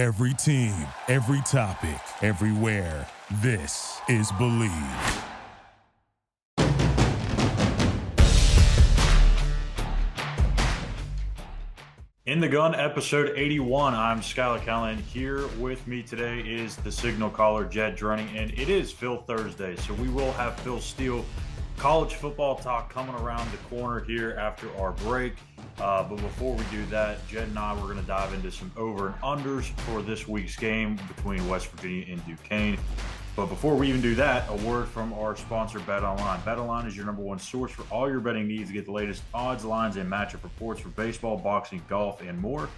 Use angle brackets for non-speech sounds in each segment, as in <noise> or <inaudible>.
Every team, every topic, everywhere. This is Bleav. In the Gun, episode 81. I'm Skylar Callan. Here with me today is the signal caller, Jed Drenning, and it is Phil Thursday. So we will have Phil Steele college football talk coming around the corner here after our break. Uh, but before we do that, Jed and I, we're going to dive into some over and unders for this week's game between West Virginia and Duquesne. But before we even do that, a word from our sponsor, Bet Online. Bet Online is your number one source for all your betting needs get the latest odds, lines, and matchup reports for baseball, boxing, golf, and more.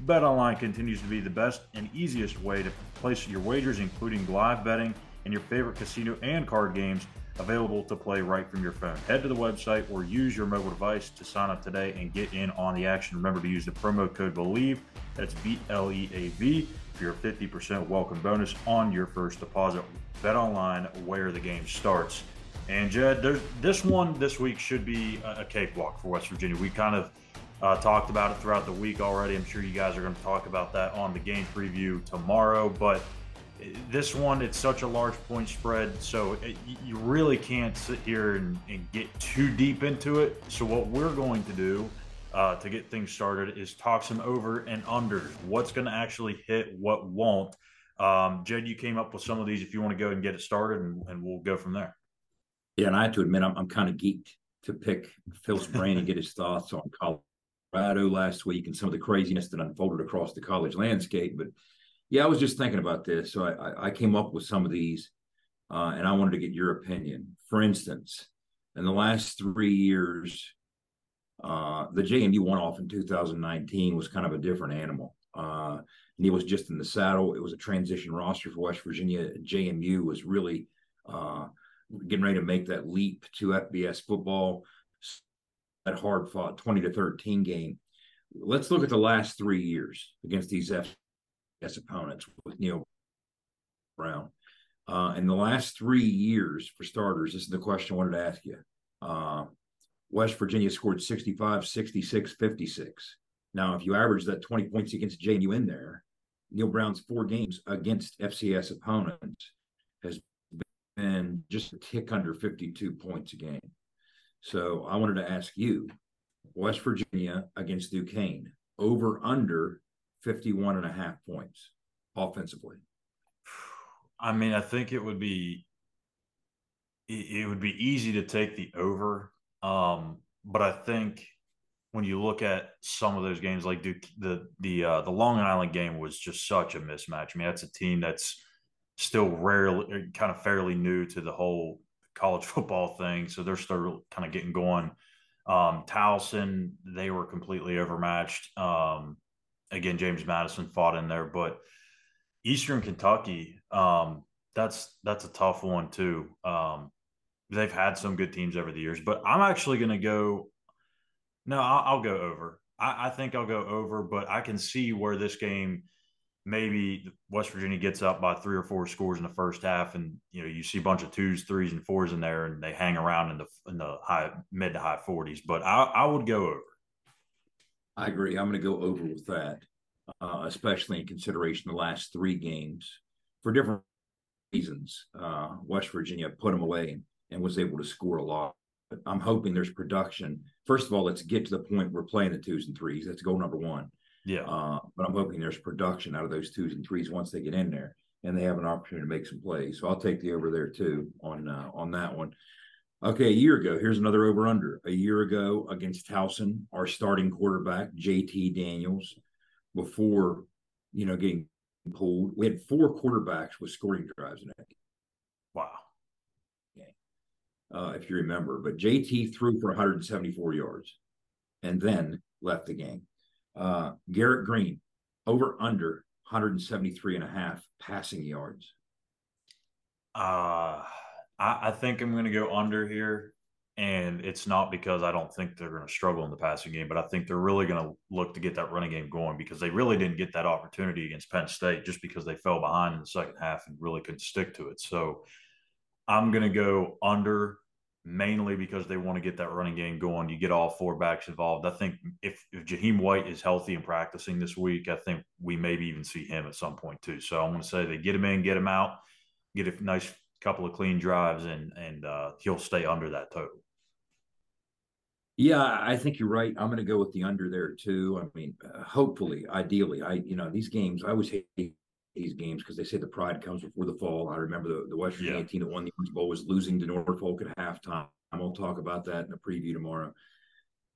Bet Online continues to be the best and easiest way to place your wagers, including live betting and your favorite casino and card games available to play right from your phone. Head to the website or use your mobile device to sign up today and get in on the action. Remember to use the promo code BLEAV, that's B L E A V, for your 50% welcome bonus on your first deposit. Bet online where the game starts. And Jed, this one this week should be a cakewalk for West Virginia. We kind of uh, talked about it throughout the week already. I'm sure you guys are going to talk about that on the game preview tomorrow. But this one, it's such a large point spread, so it, you really can't sit here and, and, get too deep into it. So what we're going to do uh, to get things started is talk some over and unders. What's going to actually hit, what won't. Um, Jed, you came up with some of these. If you want to go and get it started, and, and we'll go from there. Yeah, and I have to admit, I'm, I'm kind of geeked to pick Phil's brain and get his thoughts on Colorado last week and some of the craziness that unfolded across the college landscape. But yeah, I was just thinking about this. So I, I came up with some of these, uh, and I wanted to get your opinion. For instance, in the last three years, uh, the JMU one off in 2019 was kind of a different animal. Uh, and he was just in the saddle. It was a transition roster for West Virginia. JMU was really uh, getting ready to make that leap to FBS football. That hard fought 20 to 13 game. Let's look at the last three years against these FBS opponents with Neal Brown. Uh, in the last three years, for starters, this is the question I wanted to ask you. Uh, West Virginia scored 65, 66, 56. Now, if you average that 20 points against JMU in there, Neal Brown's four games against FCS opponents has been just a tick under 52 points a game. So I wanted to ask you West Virginia against Duquesne, over under 51 and a half points offensively. I mean, I think it would be it would be easy to take the over. Um, but I think when you look at some of those games, like Duke, the the uh, the Long Island game was just such a mismatch. I mean, that's a team that's still rarely, er, kind of fairly new to the whole college <laughs> football thing, so they're still kind of getting going. Um, Towson, they were completely overmatched. Um, again, James Madison fought in there, but Eastern Kentucky, um, that's that's a tough one too. Um, they've had some good teams over the years, but I'm actually going to go no, I'll, I'll go over. I, I, think I'll go over, but I can see where this game maybe West Virginia gets up by three or four scores in the first half, and you know you see a bunch of twos, threes, and fours in there, and they hang around in the in the high mid to high forties. But I, I would go over. I agree. I'm going to go over with that, uh, especially in consideration the last three games for different reasons. Uh, West Virginia put them away and, was able to score a lot. I'm hoping there's production. First of all, let's get to the point we're playing the twos and threes. That's goal number one. Yeah. Uh, but I'm hoping there's production out of those twos and threes once they get in there and they have an opportunity to make some plays. So I'll take the over there too on uh, on that one. Okay, a year ago, here's another over under. A year ago against Towson, our starting quarterback JT Daniels, before you know getting pulled, we had four quarterbacks with scoring drives in that. game. Wow uh, if you remember. But JT threw for 174 yards and then left the game. Uh, Garrett Green, over under 173 and a half passing yards. Uh, I, I think I'm going to go under here. And it's not because I don't think they're going to struggle in the passing game, but I think they're really going to look to get that running game going because they really didn't get that opportunity against Penn State just because they fell behind in the second half and really couldn't stick to it. So I'm going to go under mainly because they want to get that running game going. You get all four backs involved. I think if, if Jahiem White is healthy and practicing this week, I think we maybe even see him at some point too. So I'm going to say they get him in, get him out, get a nice couple of clean drives, and and uh, he'll stay under that total. Yeah, I think you're right. I'm going to go with the under there too. I mean, uh, hopefully, ideally, I you know these games. I always hate these games because they say the pride comes before the fall. I remember the, the West Virginia yeah. team that won the Orange Bowl was losing to Norfolk at halftime. We'll talk about that in a preview tomorrow.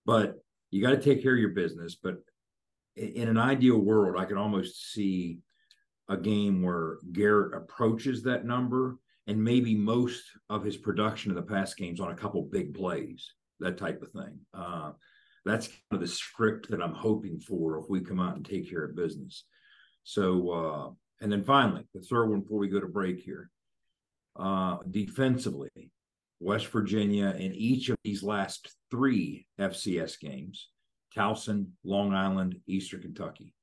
But you got to take care of your business. But in an ideal world, I can almost see a game where Garrett approaches that number and maybe most of his production in the past games on a couple big plays, that type of thing. Uh, that's kind of the script that I'm hoping for if we come out and take care of business. So, uh, and then finally, the third one before we go to break here. Uh, defensively, West Virginia in each of these last three FCS games, Towson, Long Island, Eastern Kentucky,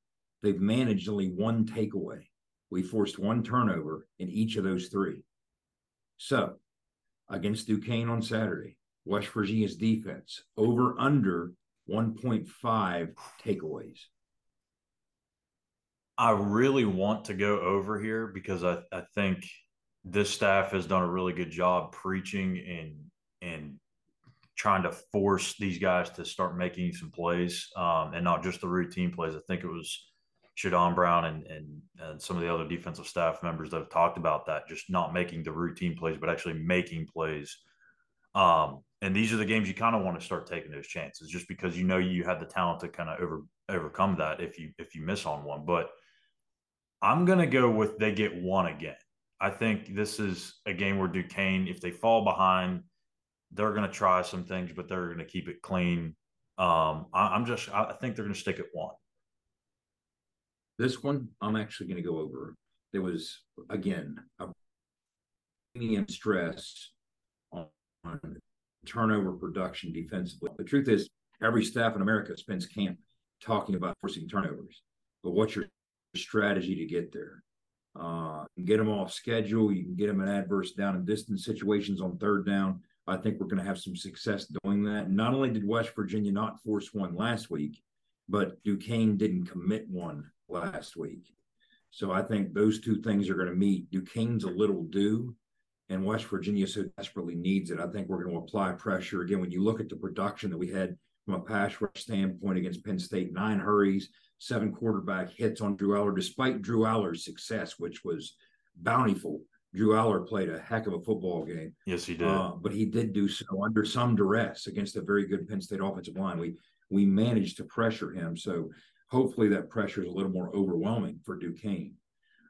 they've managed only one takeaway. We forced one turnover in each of those three. So, against Duquesne on Saturday, West Virginia's defense over under 1.5 takeaways. I really want to go over here because I, I think this staff has done a really good job preaching and and trying to force these guys to start making some plays um, and not just the routine plays. I think it was Shadon Brown and, and, and some of the other defensive staff members that have talked about that, just not making the routine plays, but actually making plays. Um, and these are the games you kind of want to start taking those chances, just because you know you have the talent to kind of over overcome that if you if you miss on one. But I'm to go with they get one again. I think this is a game where Duquesne, if they fall behind, they're to try some things, but they're to keep it clean. Um, I, am just, I think they're to stick at one. This one, I'm actually going to go over. There was, again, a medium stress on, on turnover production defensively. The truth is, every staff in America spends camp talking about forcing turnovers. But what's your strategy to get there. Uh, get them off schedule. You can get them in adverse down and distance situations on third down. I think we're going to have some success doing that. Not only did West Virginia not force one last week, but Duquesne didn't commit one last week. So I think those two things are going to meet. Duquesne's a little due, and West Virginia so desperately needs it. I think we're going to apply pressure. Again, when you look at the production that we had from a pass rush standpoint against Penn State, nine hurries, seven quarterback hits on Drew Allar, despite Drew Allar's success, which was bountiful. Drew Allar played a heck of a football game. Yes, he did. Uh, but he did do so under some duress against a very good Penn State offensive line. We we managed to pressure him. So hopefully that pressure is a little more overwhelming for Duquesne.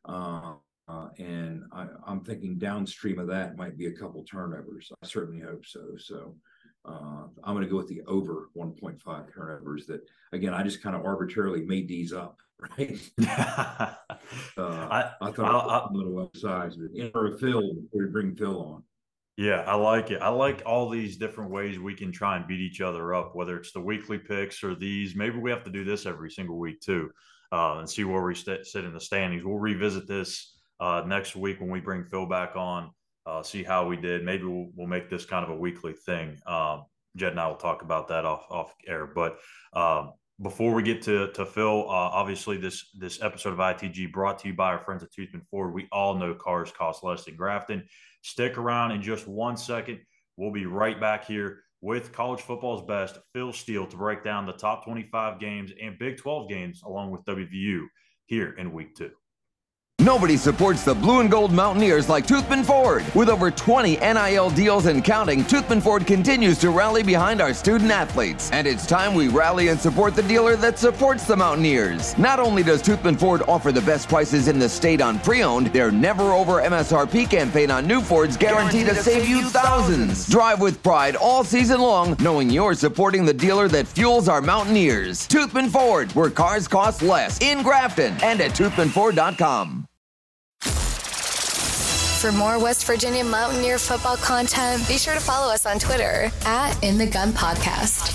Uh, uh, and I, am thinking downstream of that might be a couple turnovers. I certainly hope so. So uh, I'm going to go with the over 1.5 turnovers. That again, I just kind of arbitrarily made these up, <laughs> right? <laughs> uh, I, I, thought I, I, a little upside, or Phil, we bring Phil on. Yeah, I like it. I like all these different ways we can try and beat each other up, whether it's the weekly picks or these. Maybe we have to do this every single week too, uh, and see where we st- sit in the standings. We'll revisit this uh, next week when we bring Phil back on uh, see how we did. Maybe we'll, we'll make this kind of a weekly thing. Um, Jed and I will talk about that off off air. But um, before we get to to Phil, uh, obviously this this episode of ITG brought to you by our friends at Toothman Ford. We all know cars cost less than Grafton. Stick around in just one second. We'll be right back here with college football's best, Phil Steele, to break down the top 25 games and Big 12 games along with WVU here in week two. Nobody supports the blue and gold Mountaineers like Toothman Ford. With over 20 NIL deals and counting, Toothman Ford continues to rally behind our student athletes. And it's time we rally and support the dealer that supports the Mountaineers. Not only does Toothman Ford offer the best prices in the state on pre-owned, their never over MSRP campaign on new Fords guaranteed, to, save, save you thousands. Drive with pride all season long, knowing you're supporting the dealer that fuels our Mountaineers. Toothman Ford, where cars cost less in Grafton and at toothmanford.com. For more West Virginia Mountaineer football content, be sure to follow us on Twitter at In the Gun Podcast.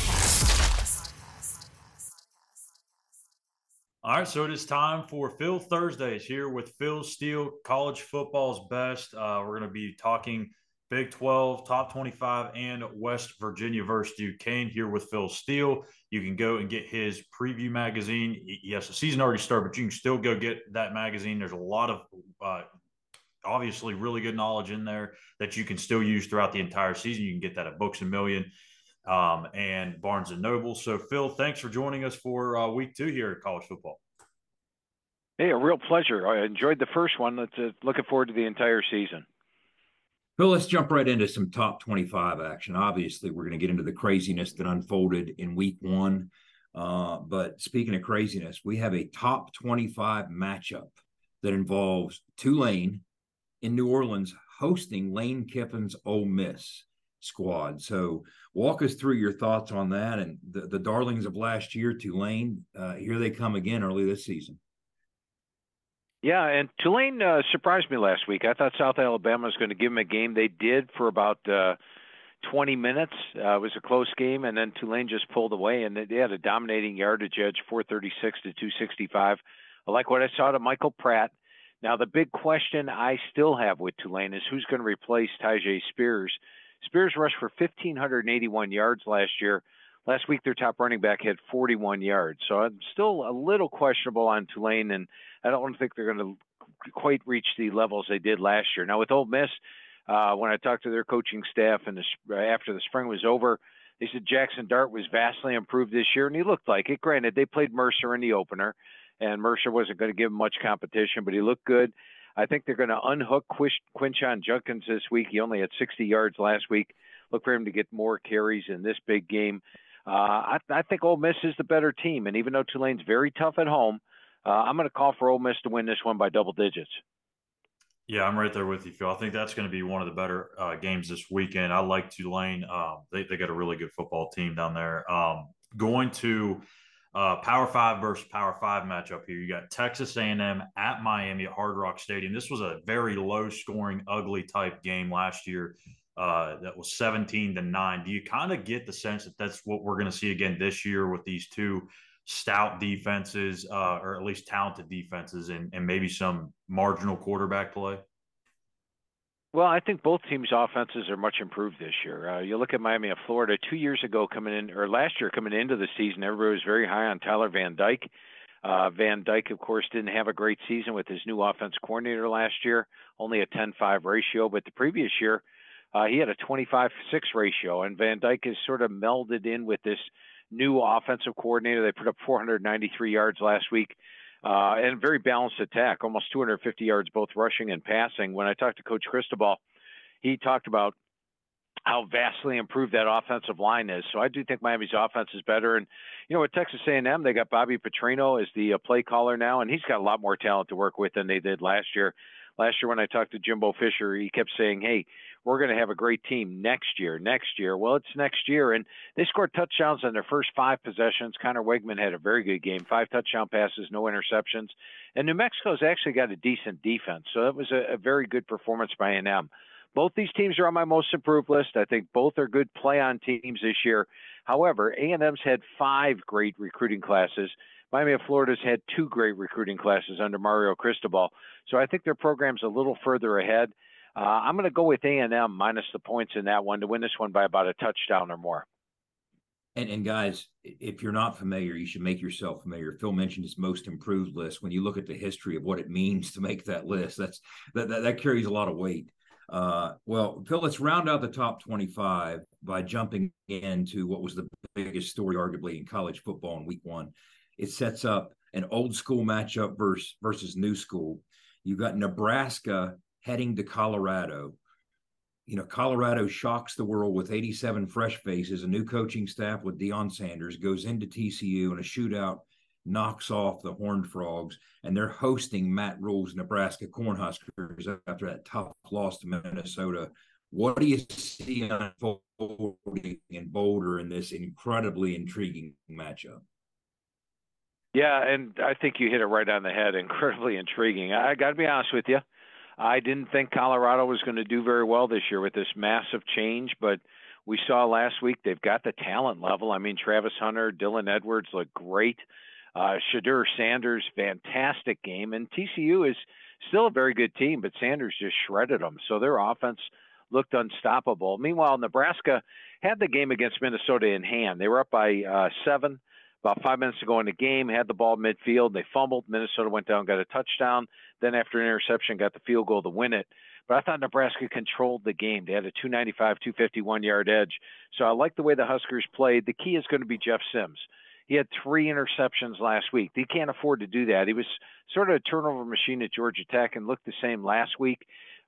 All right, so it is time for Phil Thursdays here with Phil Steele, college football's best. Uh, we're going to be talking Big 12, top 25, and West Virginia versus Duquesne here with Phil Steele. You can go and get his preview magazine. Yes, the season already started, but you can still go get that magazine. There's a lot of uh, obviously really good knowledge in there that you can still use throughout the entire season. You can get that at Books a Million um, and Barnes and Noble. So, Phil, thanks for joining us for uh, week two here at college football. Hey, a real pleasure. I enjoyed the first one. Let's uh, looking forward to the entire season. Phil, let's jump right into some top 25 action. Obviously, we're going to get into the craziness that unfolded in week one. Uh, but speaking of craziness, we have a top 25 matchup that involves Tulane in New Orleans hosting Lane Kiffin's Ole Miss squad. So, walk us through your thoughts on that and the, the darlings of last year, Tulane. Uh, here they come again early this season. Yeah, and Tulane uh, surprised me last week. I thought South Alabama was going to give them a game. They did for about uh, 20 minutes. Uh, it was a close game, and then Tulane just pulled away, and they had a dominating yardage edge, 436 to 265. I like what I saw to Michael Pratt. Now, the big question I still have with Tulane is who's going to replace Tyjae Spears. Spears rushed for 1,581 yards last year. Last week, their top running back had 41 yards. So I'm still a little questionable on Tulane, and I don't think they're going to quite reach the levels they did last year. Now, with Ole Miss, uh, when I talked to their coaching staff and the, after the spring was over, they said Jackson Dart was vastly improved this year, and he looked like it. Granted, they played Mercer in the opener, and Mercer wasn't going to give him much competition, but he looked good. I think they're going to unhook Quinshon Judkins this week. He only had 60 yards last week. Look for him to get more carries in this big game. Uh, I, I think Ole Miss is the better team, and even though Tulane's very tough at home, uh, I'm going to call for Ole Miss to win this one by double digits. Yeah, I'm right there with you, Phil. I think that's going to be one of the better uh, games this weekend. I like Tulane. Um, they, they got a really good football team down there. Um, going to uh, Power Five versus Power Five matchup here. You got Texas A&M at Miami at Hard Rock Stadium. This was a very low scoring, ugly type game last year uh, that was 17 to 9. Do you kind of get the sense that that's what we're going to see again this year with these two stout defenses, uh, or at least talented defenses, and, and maybe some marginal quarterback play? Well, I think both teams' offenses are much improved this year. Uh, you look at Miami of Florida two years ago coming in, or last year coming into the season, everybody was very high on Tyler Van Dyke. Uh, Van Dyke, of course, didn't have a great season with his new offense coordinator last year, only a 10 5 ratio. But the previous year, uh, he had a 25 6 ratio, and Van Dyke is sort of melded in with this new offensive coordinator. They put up 493 yards last week. Uh, and very balanced attack, almost 250 yards both rushing and passing. When I talked to Coach Cristobal, he talked about how vastly improved that offensive line is. So I do think Miami's offense is better. And you know, with Texas A&M, they got Bobby Petrino as the uh, play caller now, and he's got a lot more talent to work with than they did last year. Last year, when I talked to Jimbo Fisher, he kept saying, "Hey, we're going to have a great team next year. Next year, well, it's next year." And they scored touchdowns on their first five possessions. Conner Weigman had a very good game, five touchdown passes, no interceptions. And New Mexico's actually got a decent defense, so that was a, a very good performance by A&M. Both these teams are on my most improved list. I think both are good play on teams this year. However, A&M's had five great recruiting classes. Miami of Florida's had two great recruiting classes under Mario Cristobal. So I think their program's a little further ahead. Uh, I'm going to go with A&M minus the points in that one to win this one by about a touchdown or more. And, and guys, if you're not familiar, you should make yourself familiar. Phil mentioned his most improved list. When you look at the history of what it means to make that list, that's that, that, that carries a lot of weight. Uh, well, Phil, let's round out the top 25 by jumping into what was the biggest story, arguably, in college football in week one. It sets up an old school matchup versus versus new school. You've got Nebraska heading to Colorado. You know, Colorado shocks the world with 87 fresh faces. A new coaching staff with Deion Sanders goes into TCU in a shootout, knocks off the Horned Frogs, and they're hosting Matt Rhule's Nebraska Cornhuskers after that tough loss to Minnesota. What do you see unfolding in Boulder in this incredibly intriguing matchup? Yeah, and I think you hit it right on the head. Incredibly intriguing. I got to be honest with you. I didn't think Colorado was going to do very well this year with this massive change, but we saw last week they've got the talent level. I mean, Travis Hunter, Dylan Edwards look great. Uh, Shedeur Sanders, fantastic game. And TCU is still a very good team, but Sanders just shredded them. So their offense looked unstoppable. Meanwhile, Nebraska had the game against Minnesota in hand. They were up by uh, seven about five minutes to go in the game, had the ball midfield. They fumbled. Minnesota went down, got a touchdown. Then, after an interception, got the field goal to win it. But I thought Nebraska controlled the game. They had a 295, 251 yard edge. So I like the way the Huskers played. The key is going to be Jeff Sims. He had three interceptions last week. He can't afford to do that. He was sort of a turnover machine at Georgia Tech and looked the same last week.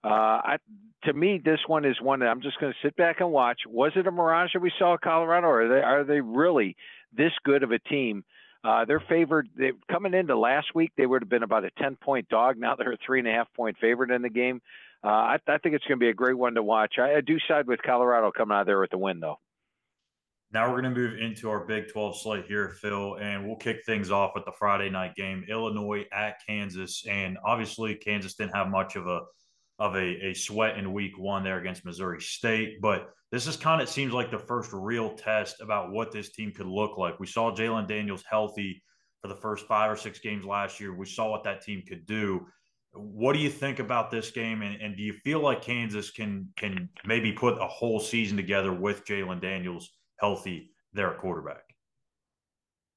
Uh, I, to me, this one is one that I'm just going to sit back and watch. Was it a mirage that we saw at Colorado, or are they, are they really this good of a team. Uh, they're favored. They, coming into last week, they would have been about a 10 point dog. Now they're a three and a half point favorite in the game. Uh, I, I, think it's going to be a great one to watch. I, I, do side with Colorado coming out there with the win, though. Now we're going to move into our Big 12 slate here, Phil, and we'll kick things off with the Friday night game Illinois at Kansas. And obviously, Kansas didn't have much of a of a, a sweat in week one there against Missouri State. But this is kind of seems like the first real test about what this team could look like. We saw Jalon Daniels healthy for the first five or six games last year. We saw what that team could do. What do you think about this game? And, and do you feel like Kansas can can maybe put a whole season together with Jalon Daniels healthy, their quarterback?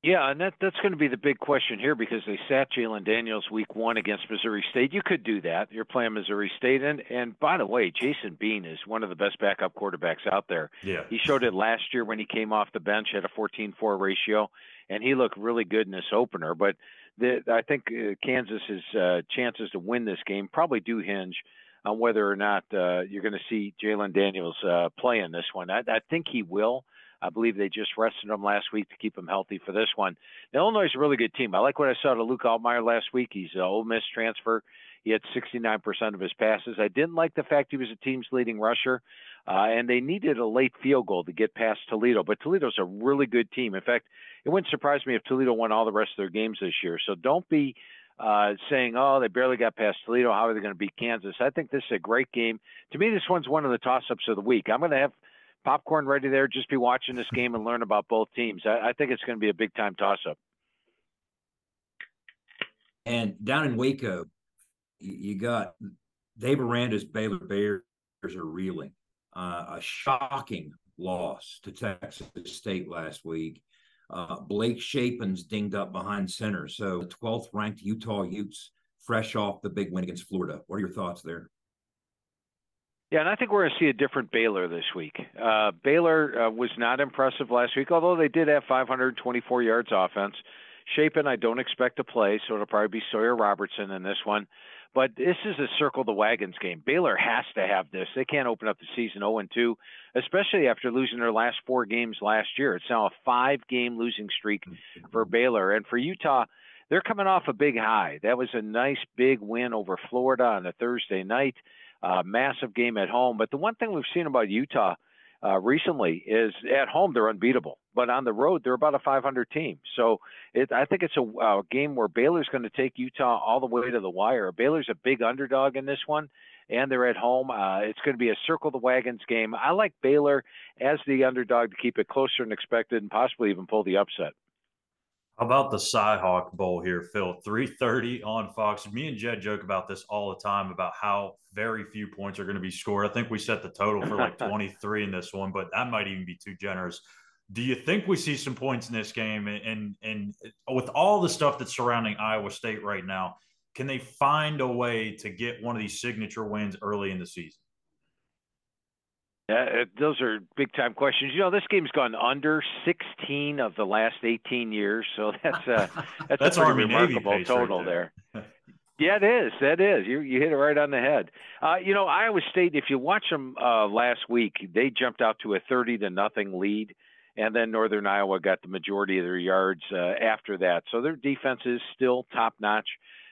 Yeah, and that that's going to be the big question here because they sat Jalon Daniels week one against Missouri State. You could do that. You're playing Missouri State, and and by the way, Jason Bean is one of the best backup quarterbacks out there. Yeah, he showed it last year when he came off the bench at a 14-4 ratio, and he looked really good in this opener. But the, I think uh, Kansas's uh, chances to win this game probably do hinge on whether or not uh, you're going to see Jalon Daniels uh, play in this one. I, I think he will. I believe they just rested him last week to keep him healthy for this one. Now, Illinois is a really good team. I like what I saw to Luke Altmyer last week. He's an Ole Miss transfer. He had 69% of his passes. I didn't like the fact he was a team's leading rusher, uh, and they needed a late field goal to get past Toledo. But Toledo's a really good team. In fact, it wouldn't surprise me if Toledo won all the rest of their games this year. So don't be uh, saying, "Oh, they barely got past Toledo. How are they going to beat Kansas?" I think this is a great game. To me, this one's one of the toss-ups of the week. I'm going to have popcorn ready there. Just be watching this game and learn about both teams. I, I think it's going to be a big time toss up. And down in Waco, you got Dave Aranda's Baylor Bears are reeling. Uh, a shocking loss to Texas State last week. Uh, Blake Shapen's dinged up behind center. So 12th ranked Utah Utes fresh off the big win against Florida. What are your thoughts there? Yeah, and I think we're going to see a different Baylor this week. Uh, Baylor uh, was not impressive last week, although they did have 524 yards offense. Shapen, I don't expect to play, so it'll probably be Sawyer Robertson in this one. But this is a circle the wagons game. Baylor has to have this. They can't open up the season 0 2, especially after losing their last four games last year. It's now a five game losing streak for Baylor. And for Utah, they're coming off a big high. That was a nice big win over Florida on a Thursday night uh, massive game at home. But the one thing we've seen about Utah uh, recently is at home they're unbeatable, but on the road they're about a 500 team. So it, I think it's a, a game where Baylor's going to take Utah all the way to the wire. Baylor's a big underdog in this one. And they're at home. Uh, it's going to be a circle the wagons game. I like Baylor as the underdog to keep it closer than expected and possibly even pull the upset. How about the Cyhawk Bowl here, Phil? 3:30 on Fox. Me and Jed joke about this all the time about how very few points are going to be scored. I think we set the total for like <laughs> 23 in this one, but that might even be too generous. Do you think we see some points in this game? And and, and with all the stuff that's surrounding Iowa State right now, can they find a way to get one of these signature wins early in the season? Uh, those are big time questions. You know, this game's gone under 16 of the last 18 years, so <laughs> that's a that's, that's a pretty remarkable total right there. there. <laughs> yeah, it is. That is. You you hit it right on the head. Uh, you know, Iowa State. If you watch them uh, last week, they jumped out to a 30 to nothing lead, and then Northern Iowa got the majority of their yards uh, after that. So their defense is still top notch,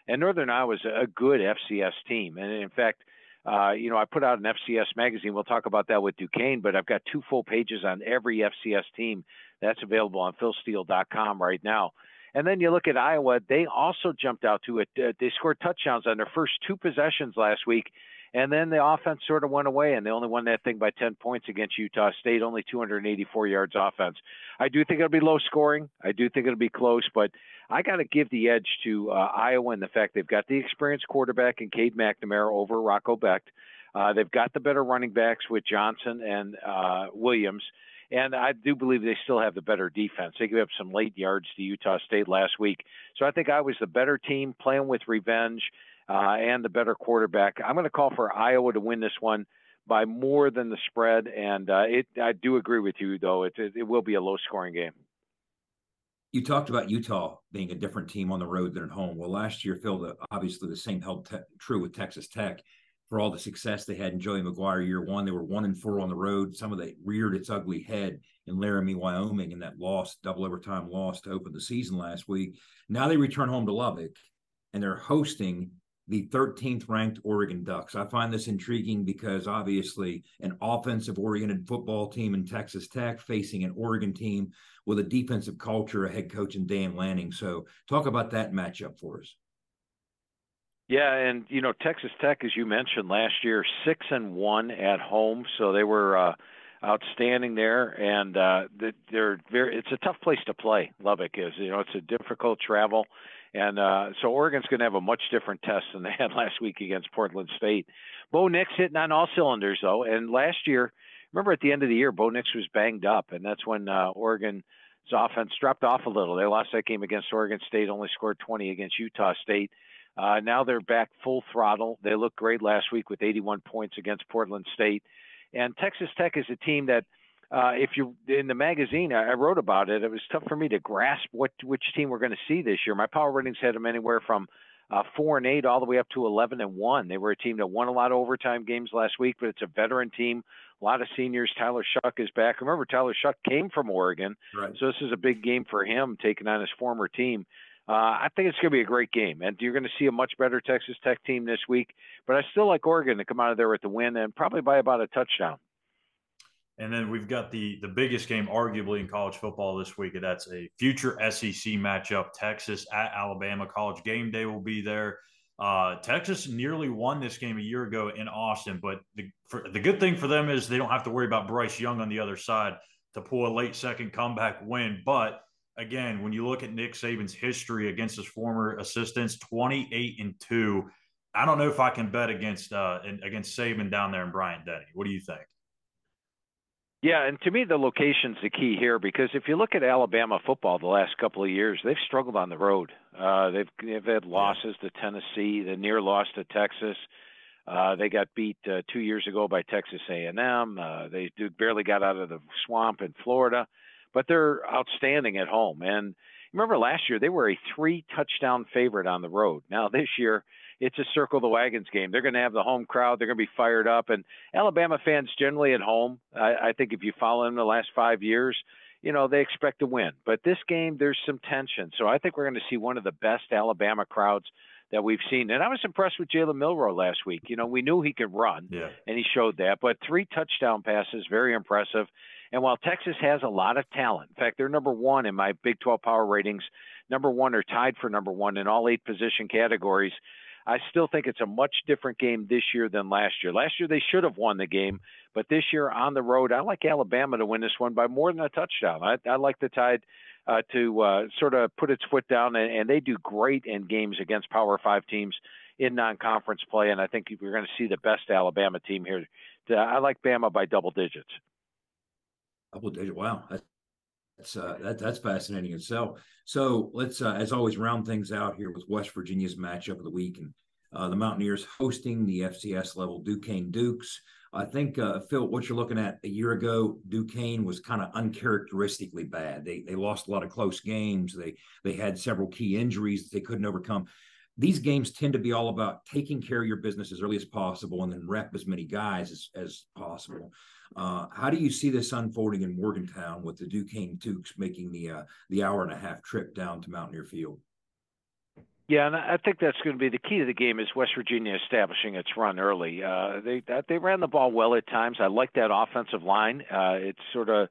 and Northern Iowa is a good FCS team, and in fact uh, you know, I put out an FCS magazine. We'll talk about that with Duquesne, but I've got two full pages on every FCS team. That's available on philsteele.com right now. And then you look at Iowa, they also jumped out to it. Uh, they scored touchdowns on their first two possessions last week. And then the offense sort of went away, and they only won that thing by 10 points against Utah State, only 284 yards offense. I do think it'll be low scoring. I do think it'll be close, but I got to give the edge to uh, Iowa and the fact they've got the experienced quarterback in Cade McNamara over Rocco Becht. Uh, they've got the better running backs with Johnson and uh, Williams. And I do believe they still have the better defense. They gave up some late yards to Utah State last week. So I think I was the better team playing with revenge and the better quarterback. I'm going to call for Iowa to win this one by more than the spread. And uh, it, I do agree with you, though. It, it, it will be a low scoring game. You talked about Utah being a different team on the road than at home. Well, last year, Phil, the, obviously the same held te- true with Texas Tech for all the success they had in Joey McGuire year one. They were one and four on the road. Some of that reared its ugly head in Laramie, Wyoming, in that loss, double overtime loss to open the season last week. Now they return home to Lubbock and they're hosting the 13th ranked Oregon Ducks. I find this intriguing because obviously an offensive oriented football team in Texas Tech facing an Oregon team with a defensive culture, a head coach in Dan Lanning. So talk about that matchup for us. Yeah, and you know Texas Tech, as you mentioned last year, six and one at home, so they were uh, outstanding there, and uh, they're very. It's a tough place to play. Lubbock is, you know, it's a difficult travel, and uh, so Oregon's going to have a much different test than they had <laughs> last week against Portland State. Bo Nix hitting on all cylinders though, and last year, remember at the end of the year, Bo Nix was banged up, and that's when uh, Oregon's offense dropped off a little. They lost that game against Oregon State, only scored 20 against Utah State. Uh, now they're back full throttle. They looked great last week with 81 points against Portland State. And Texas Tech is a team that, uh, if you in the magazine, I, I wrote about it. It was tough for me to grasp what which team we're going to see this year. My power ratings had them anywhere from uh, four and eight all the way up to 11 and one. They were a team that won a lot of overtime games last week, but it's a veteran team. A lot of seniors. Tyler Shough is back. Remember, Tyler Shough came from Oregon, right. so this is a big game for him taking on his former team. Uh, I think it's going to be a great game, and you're going to see a much better Texas Tech team this week. But I still like Oregon to come out of there with the win, and probably by about a touchdown. And then we've got the the biggest game, arguably in college football this week, and that's a future SEC matchup: Texas at Alabama. College game day will be there. Uh, Texas nearly won this game a year ago in Austin, but the for, the good thing for them is they don't have to worry about Bryce Young on the other side to pull a late second comeback win. But again, when you look at Nick Saban's history against his former assistants, 28 and 2. I don't know if I can bet against uh against Saban down there in Bryant Denny. What do you think? Yeah, and to me, the location's the key here because if you look at Alabama football the last couple of years, they've struggled on the road. Uh, they've, they've had losses to Tennessee, the near loss to Texas. Uh, they got beat uh, two years ago by Texas A&M. Uh, they do, barely got out of the swamp in Florida but they're outstanding at home. And remember last year they were a three touchdown favorite on the road. Now this year it's a circle the wagons game. They're going to have the home crowd. They're going to be fired up. And Alabama fans generally at home, I, I think if you follow them the last five years, you know they expect to win. But this game there's some tension, so I think we're going to see one of the best Alabama crowds that we've seen. And I was impressed with Jalen Milroe last week. You know, we knew he could run, yeah. and he showed that. But three touchdown passes, very impressive. And while Texas has a lot of talent, in fact, they're number one in my Big 12 power ratings, number one or tied for number one in all eight position categories. I still think it's a much different game this year than last year. Last year they should have won the game, but this year on the road, I like Alabama to win this one by more than a touchdown. I, I like the Tide uh, to uh, sort of put its foot down, and, and they do great in games against Power Five teams in non-conference play, and I think we're going to see the best Alabama team here. I like Bama by double digits. Double digit. Wow, that's uh, that, that's fascinating itself. So let's, uh, as always, round things out here with West Virginia's matchup of the week, and uh, the Mountaineers hosting the FCS level Duquesne Dukes. I think uh, Phil, what you're looking at a year ago, Duquesne was kind of uncharacteristically bad. They they lost a lot of close games. They they had several key injuries that they couldn't overcome. These games tend to be all about taking care of your business as early as possible and then rep as many guys as, as possible. Uh, how do you see this unfolding in Morgantown with the Duquesne Dukes making the uh, the hour and a half trip down to Mountaineer Field? Yeah, and I think that's going to be the key to the game is West Virginia establishing its run early. Uh, they they ran the ball well at times. I like that offensive line. Uh, it sort of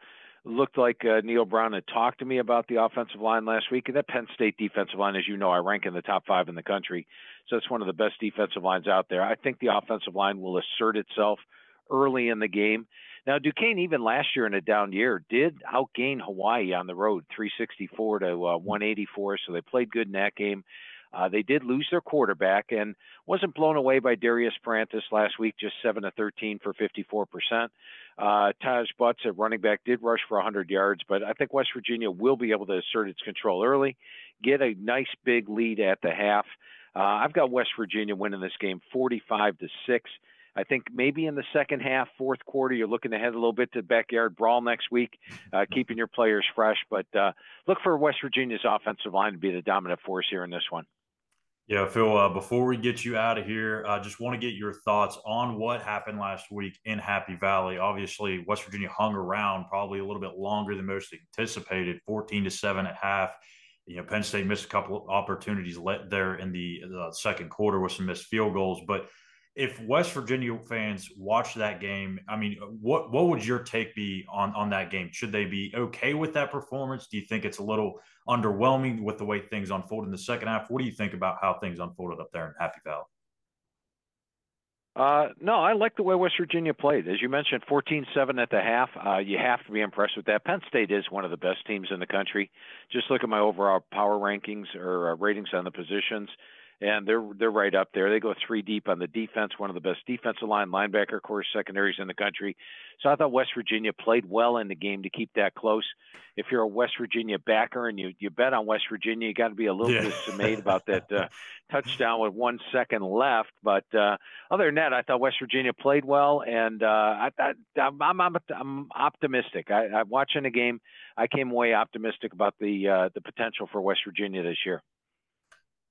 looked like uh, Neal Brown had talked to me about the offensive line last week, and that Penn State defensive line, as you know, I rank in the top five in the country, so it's one of the best defensive lines out there. I think the offensive line will assert itself early in the game. Now, Duquesne, even last year in a down year, did outgain Hawaii on the road, 364 to uh, 184. So they played good in that game. Uh, they did lose their quarterback and wasn't blown away by Darius Perrantes last week, just 7 to 13 for 54%. Uh, Taj Butts at running back did rush for 100 yards, but I think West Virginia will be able to assert its control early, get a nice big lead at the half. Uh, I've got West Virginia winning this game 45 to 6. I think maybe in the second half, fourth quarter, you're looking ahead a little bit to the backyard brawl next week, uh, keeping your players fresh. But uh, look for West Virginia's offensive line to be the dominant force here in this one. Yeah, Phil, uh, before we get you out of here, I just want to get your thoughts on what happened last week in Happy Valley. Obviously, West Virginia hung around probably a little bit longer than most anticipated, 14 to 7 at half. You know, Penn State missed a couple of opportunities let there in the, the second quarter with some missed field goals. But if West Virginia fans watch that game, I mean, what what would your take be on on that game? Should they be okay with that performance? Do you think it's a little underwhelming with the way things unfolded in the second half? What do you think about how things unfolded up there in Happy Valley? Uh, no, I like the way West Virginia played. As you mentioned, 14-7 at the half. Uh, you have to be impressed with that. Penn State is one of the best teams in the country. Just look at my overall power rankings or uh, ratings on the positions and they're they're right up there. They go three deep on the defense, one of the best defensive line, linebacker, core secondaries in the country. So I thought West Virginia played well in the game to keep that close. If you're a West Virginia backer and you you bet on West Virginia, you got to be a little yeah. dismayed about that <laughs> uh, touchdown with one second left. But uh, other than that, I thought West Virginia played well, and uh, I, I, I'm, I'm I'm optimistic. I, I'm watching the game. I came away optimistic about the uh, the potential for West Virginia this year.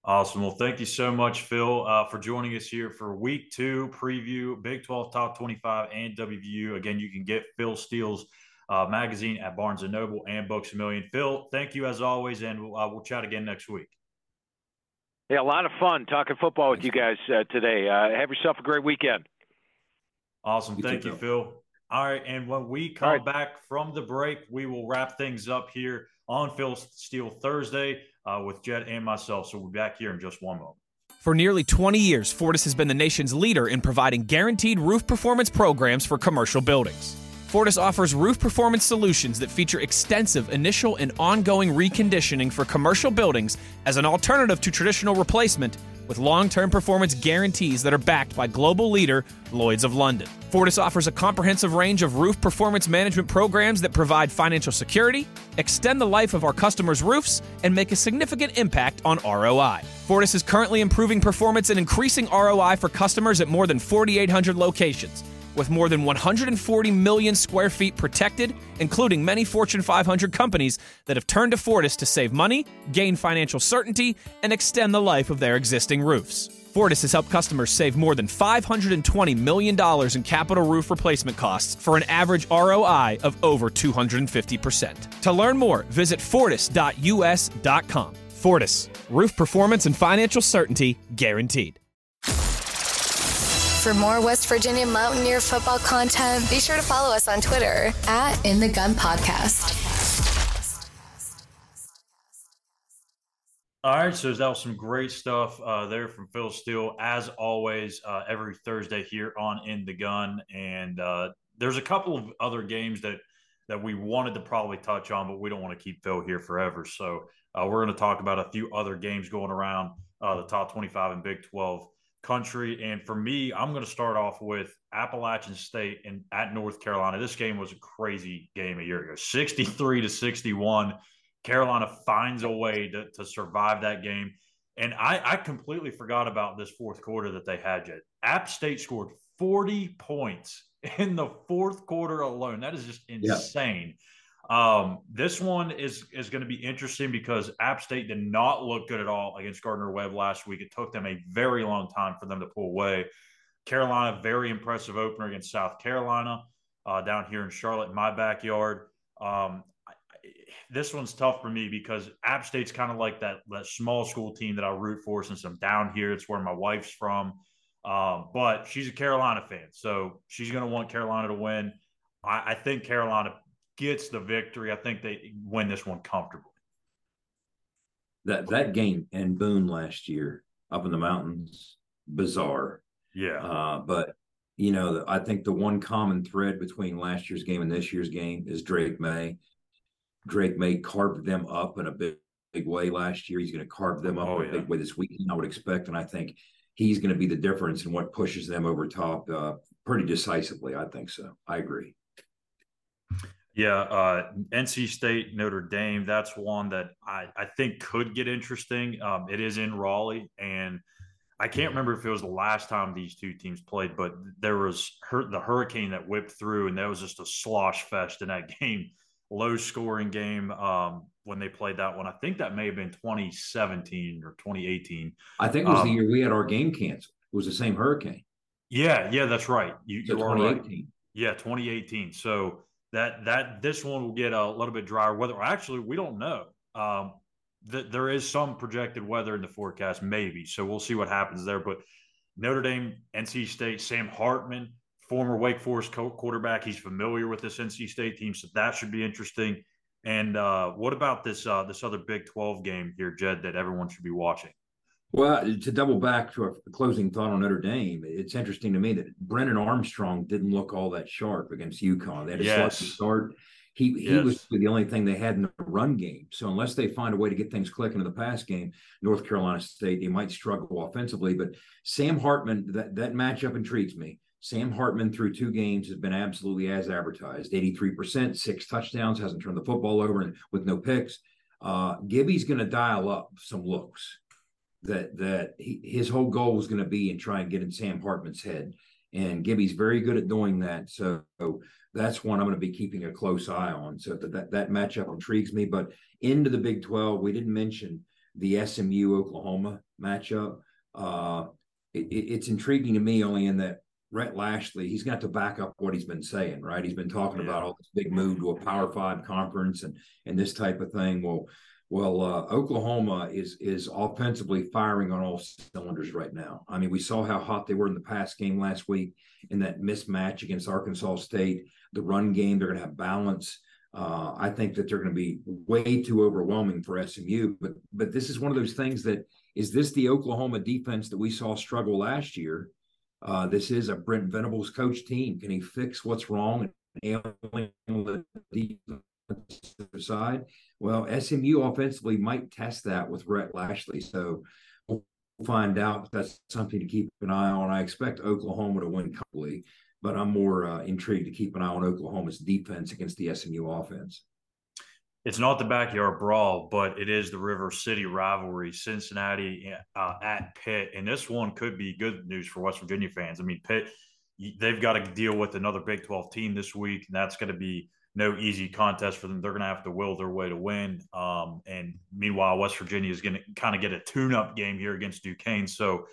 Awesome. Well, thank you so much, Phil, uh, for joining us here for week two preview, Big 12 Top 25 and WVU. Again, you can get Phil Steele's uh, magazine at Barnes & Noble and Books A Million. Phil, thank you as always, and we'll, uh, we'll chat again next week. Yeah, a lot of fun talking football with you guys uh, today. Uh, have yourself a great weekend. Awesome. You thank too, you, Phil. All right, and when we come right. back from the break, we will wrap things up here on Phil Steele Thursday uh, with Jed and myself. So we'll be back here in just one moment. For nearly 20 years, Fortis has been the nation's leader in providing guaranteed roof performance programs for commercial buildings. Fortis offers roof performance solutions that feature extensive initial and ongoing reconditioning for commercial buildings as an alternative to traditional replacement with long term performance guarantees that are backed by global leader Lloyds of London. Fortis offers a comprehensive range of roof performance management programs that provide financial security, extend the life of our customers' roofs, and make a significant impact on ROI. Fortis is currently improving performance and increasing ROI for customers at more than 4,800 locations with more than 140 million square feet protected, including many Fortune 500 companies that have turned to Fortis to save money, gain financial certainty, and extend the life of their existing roofs. Fortis has helped customers save more than $520 million in capital roof replacement costs for an average ROI of over 250%. To learn more, visit fortis.us.com. Fortis, roof performance and financial certainty guaranteed. For more West Virginia Mountaineer football content, be sure to follow us on Twitter at In the Gun Podcast. All right, so that was some great stuff uh, there from Phil Steele, as always, uh, every Thursday here on In the Gun. And uh, there's a couple of other games that that we wanted to probably touch on, but we don't want to keep Phil here forever. So uh, we're going to talk about a few other games going around uh, the top 25 and Big 12 country. And for me, I'm going to start off with Appalachian State and at North Carolina. This game was a crazy game a year ago, 63 to 61. Carolina finds a way to, to survive that game. And I, I completely forgot about this fourth quarter that they had yet. App State scored 40 points in the fourth quarter alone. That is just insane. Yeah. Um, this one is is going to be interesting because App State did not look good at all against Gardner Webb last week. It took them a very long time for them to pull away. Carolina, very impressive opener against South Carolina uh, down here in Charlotte, in my backyard. Um, I, this one's tough for me because App State's kind of like that that small school team that I root for since I'm down here. It's where my wife's from, um, but she's a Carolina fan, so she's going to want Carolina to win. I, I think Carolina gets the victory. I think they win this one comfortably. That that game in Boone last year up in the mountains, bizarre. Yeah. Uh, but you know, I think the one common thread between last year's game and this year's game is Drake Maye. Drake Maye carved them up in a big, big way last year. He's going to carve them up Oh, in a yeah. big way this weekend, I would expect. And I think he's going to be the difference in what pushes them over top uh, pretty decisively. I think so. I agree. Yeah, uh, NC State, Notre Dame. That's one that I, I think could get interesting. Um, it is in Raleigh, and I can't remember if it was the last time these two teams played, but there was the hurricane that whipped through, and that was just a slosh fest in that <laughs> game, low scoring game um, when they played that one. I think that may have been 2017 or 2018. I think it was Um, the year we had our game canceled. It was the same hurricane. Yeah, yeah, that's right. You, So you are right. 2018. Yeah, 2018. So that that this one will get a little bit drier weather. Actually, we don't know. Um, th- there is some projected weather in the forecast, maybe. So we'll see what happens there. But Notre Dame, NC State, Sam Hartman, former Wake Forest co- quarterback, he's familiar with this NC State team, so that should be interesting. And uh, what about this uh, this other Big 12 game here, Jed, that everyone should be watching? Well, to double back to a closing thought on Notre Dame, it's interesting to me that Brennan Armstrong didn't look all that sharp against UConn. They had a Yes. start. He he Yes. was the only thing they had in the run game. So unless they find a way to get things clicking in the pass game, North Carolina State they might struggle offensively. But Sam Hartman, that that matchup intrigues me. Sam Hartman through two games has been absolutely as advertised. 83%, six touchdowns, hasn't turned the football over and with no picks. Uh, Gibby's going to dial up some looks that that he, his whole goal was going to be and try and get in Sam Hartman's head. And Gibby's very good at doing that. So that's one I'm going to be keeping a close eye on. So that that, that matchup intrigues me. But into the Big 12, we didn't mention the SMU Oklahoma matchup. Uh, it, it- it's intriguing to me only in that Rhett Lashlee, he's got to back up what he's been saying, right? He's been talking Yeah. about all this big move to a Power Five conference and and this type of thing. Well, well, uh, Oklahoma is is offensively firing on all cylinders right now. I mean, we saw how hot they were in the past game last week in that mismatch against Arkansas State. The run game, they're going to have balance. Uh, I think that they're going to be way too overwhelming for SMU. But but this is one of those things that is this the Oklahoma defense that we saw struggle last year? Uh, this is a Brent Venables coach team. Can he fix what's wrong and ailing the defensive side? Well, SMU offensively might test that with Rhett Lashlee. So we'll find out. That's something to keep an eye on. I expect Oklahoma to win comfortably, but I'm more uh, intrigued to keep an eye on Oklahoma's defense against the SMU offense. It's not the backyard brawl, but it is the River City rivalry, Cincinnati uh, at Pitt, and this one could be good news for West Virginia fans. I mean, Pitt, they've got to deal with another Big Twelve team this week, and that's going to be no easy contest for them. They're going to have to will their way to win. Um, and meanwhile, West Virginia is going to kind of get a tune-up game here against Duquesne. So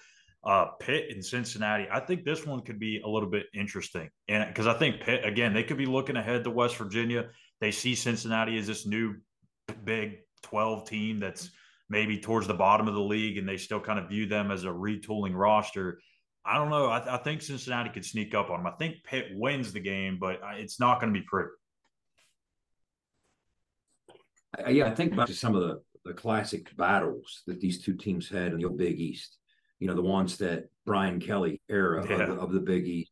uh, Pitt and Cincinnati, I think this one could be a little bit interesting, and because I think Pitt again, they could be looking ahead to West Virginia. They see Cincinnati as this new Big 12 team that's maybe towards the bottom of the league, and they still kind of view them as a retooling roster. I don't know. I, I think Cincinnati could sneak up on them. I think Pitt wins the game, but it's not going to be pretty. I, yeah, I think back to some of the, the classic battles that these two teams had in the old Big East. You know, the ones that Brian Kelly era Yeah. of, the, of the Big East,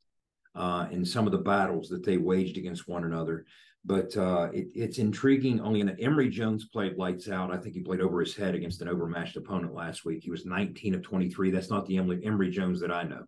uh, and some of the battles that they waged against one another. But uh, it, it's intriguing only in that Emory Jones played lights out. I think he played over his head against an overmatched opponent last week. He was 19 of 23. That's not the Emory, Emory Jones that I know.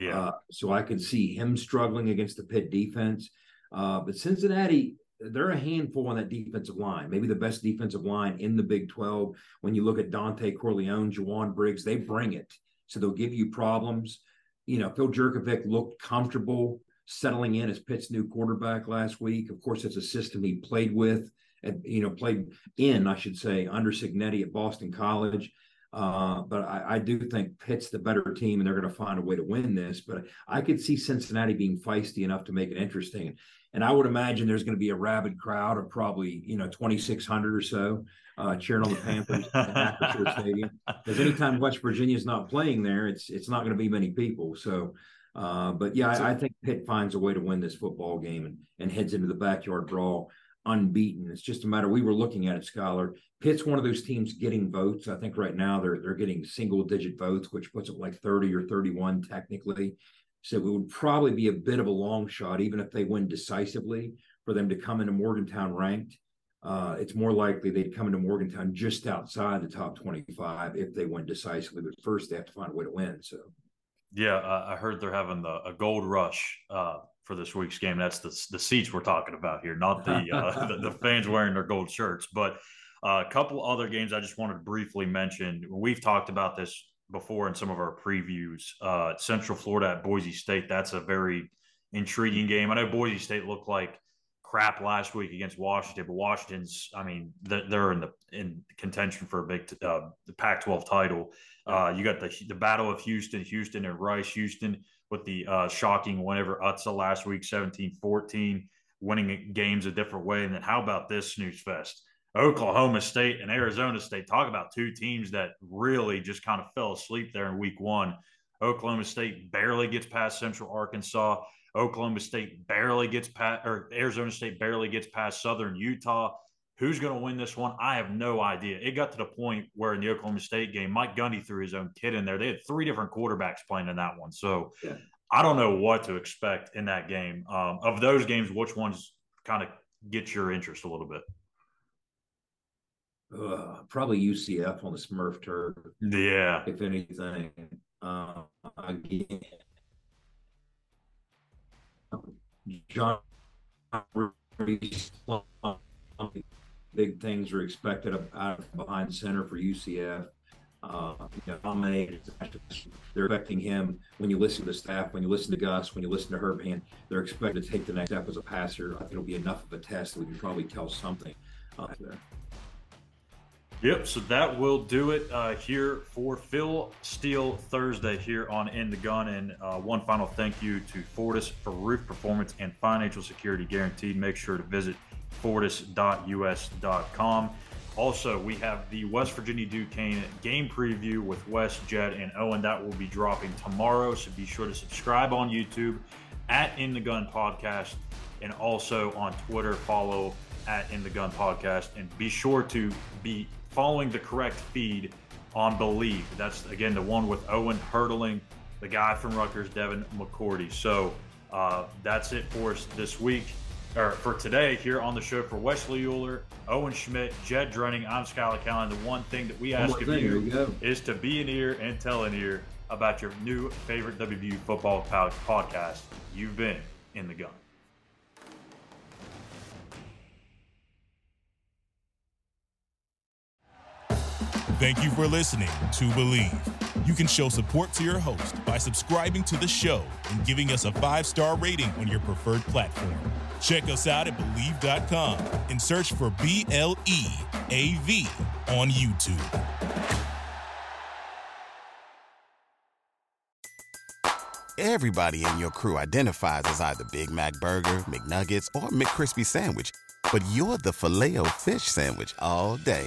Yeah. Uh, so I could see him struggling against the Pitt defense. Uh, but Cincinnati, they're a handful on that defensive line, maybe the best defensive line in the Big 12. When you look at Dontay Corleone, Jowon Briggs, they bring it. So they'll give you problems. You know, Phil Jurkovec looked comfortable settling in as Pitt's new quarterback last week. Of course, it's a system he played with, and you know, played in, I should say, under Cignetti at Boston College. Uh, but I, I, do think Pitt's the better team, and they're going to find a way to win this. But I could see Cincinnati being feisty enough to make it interesting. And I would imagine there's going to be a rabid crowd of probably you know 2,600 or so uh, cheering on the Panthers at Acrisure Stadium. Because anytime West Virginia is not playing there, it's it's not going to be many people. So. Uh, but yeah, I, I, think Pitt finds a way to win this football game and, and heads into the backyard brawl unbeaten. It's just a matter. We were looking at it, Skylar. Pitt's one of those teams getting votes. I think right now they're they're getting single digit votes, which puts it like 30 or 31 technically. So it would probably be a bit of a long shot, even if they win decisively, for them to come into Morgantown ranked. uh, it's more likely they'd come into Morgantown just outside the top 25 if they win decisively. But first, they have to find a way to win. So, yeah, uh, I heard they're having the, a gold rush uh, for this week's game. That's the the seats we're talking about here, not the uh, <laughs> the, the, fans wearing their gold shirts. But uh, a couple other games I just wanted to briefly mention. We've talked about this before in some of our previews. Uh, Central Florida at Boise State. That's a very intriguing game. I know Boise State looked like crap last week against Washington, but Washington's, I mean, they're in the in contention for a big uh, the Pac-12 title. Uh, you got the the Battle of Houston, Houston and Rice, Houston with the uh, shocking win over UTSA last week, 17-14, winning games a different way. And then how about this snooze fest? Oklahoma State and Arizona State. Talk about two teams that really just kind of fell asleep there in week one. Oklahoma State barely gets past Central Arkansas. Oklahoma State barely gets past, or Arizona State barely gets past Southern Utah. Who's going to win this one? I have no idea. It got to the point where in the Oklahoma State game, Mike Gundy threw his own kid in there. They had three different quarterbacks playing in that one. So yeah. I don't know what to expect in that game. Um, of those games, which ones kind of get your interest a little bit? Uh, probably UCF on the Smurf turf. Yeah. If anything. Uh, again, John big things are expected out of behind center for UCF. Uh, you know, they're expecting him when you listen to the staff, when you listen to Gus, when you listen to Herb Hand, they're expected to take the next step as a passer. I think it'll be enough of a test that we can probably tell something uh, there. Yep. So that will do it uh, here for Phil Steele Thursday here on In the Gun. And uh, one final thank you to Fortis for roof performance and financial security guaranteed. Make sure to visit fortis.us.com. Also, we have the West Virginia Duquesne game preview with Wes, Jed, and Owen. That will be dropping tomorrow. So be sure to subscribe on YouTube at In the Gun Podcast and also on Twitter. Follow at In the Gun Podcast. And be sure to be following the correct feed on Bleav. That's again the one with Owen hurdling the guy from Rutgers, Devin McCourty. So uh, that's it for us this week, or for today here on the show for Wesley Euler, Owen Schmidt, Jed Drenning. I'm Skylar Callan. The one thing that we ask of thing, you is to be an ear and tell an ear about your new favorite WVU football podcast. You've been in the gun. Thank you for listening to Bleav. You can show support to your host by subscribing to the show and giving us a five star rating on your preferred platform. Check us out at Bleav.com and search for B L E A V on YouTube. Everybody in your crew identifies as either Big Mac Burger, McNuggets, or McCrispy Sandwich, but you're the Filet-O-Fish Sandwich all day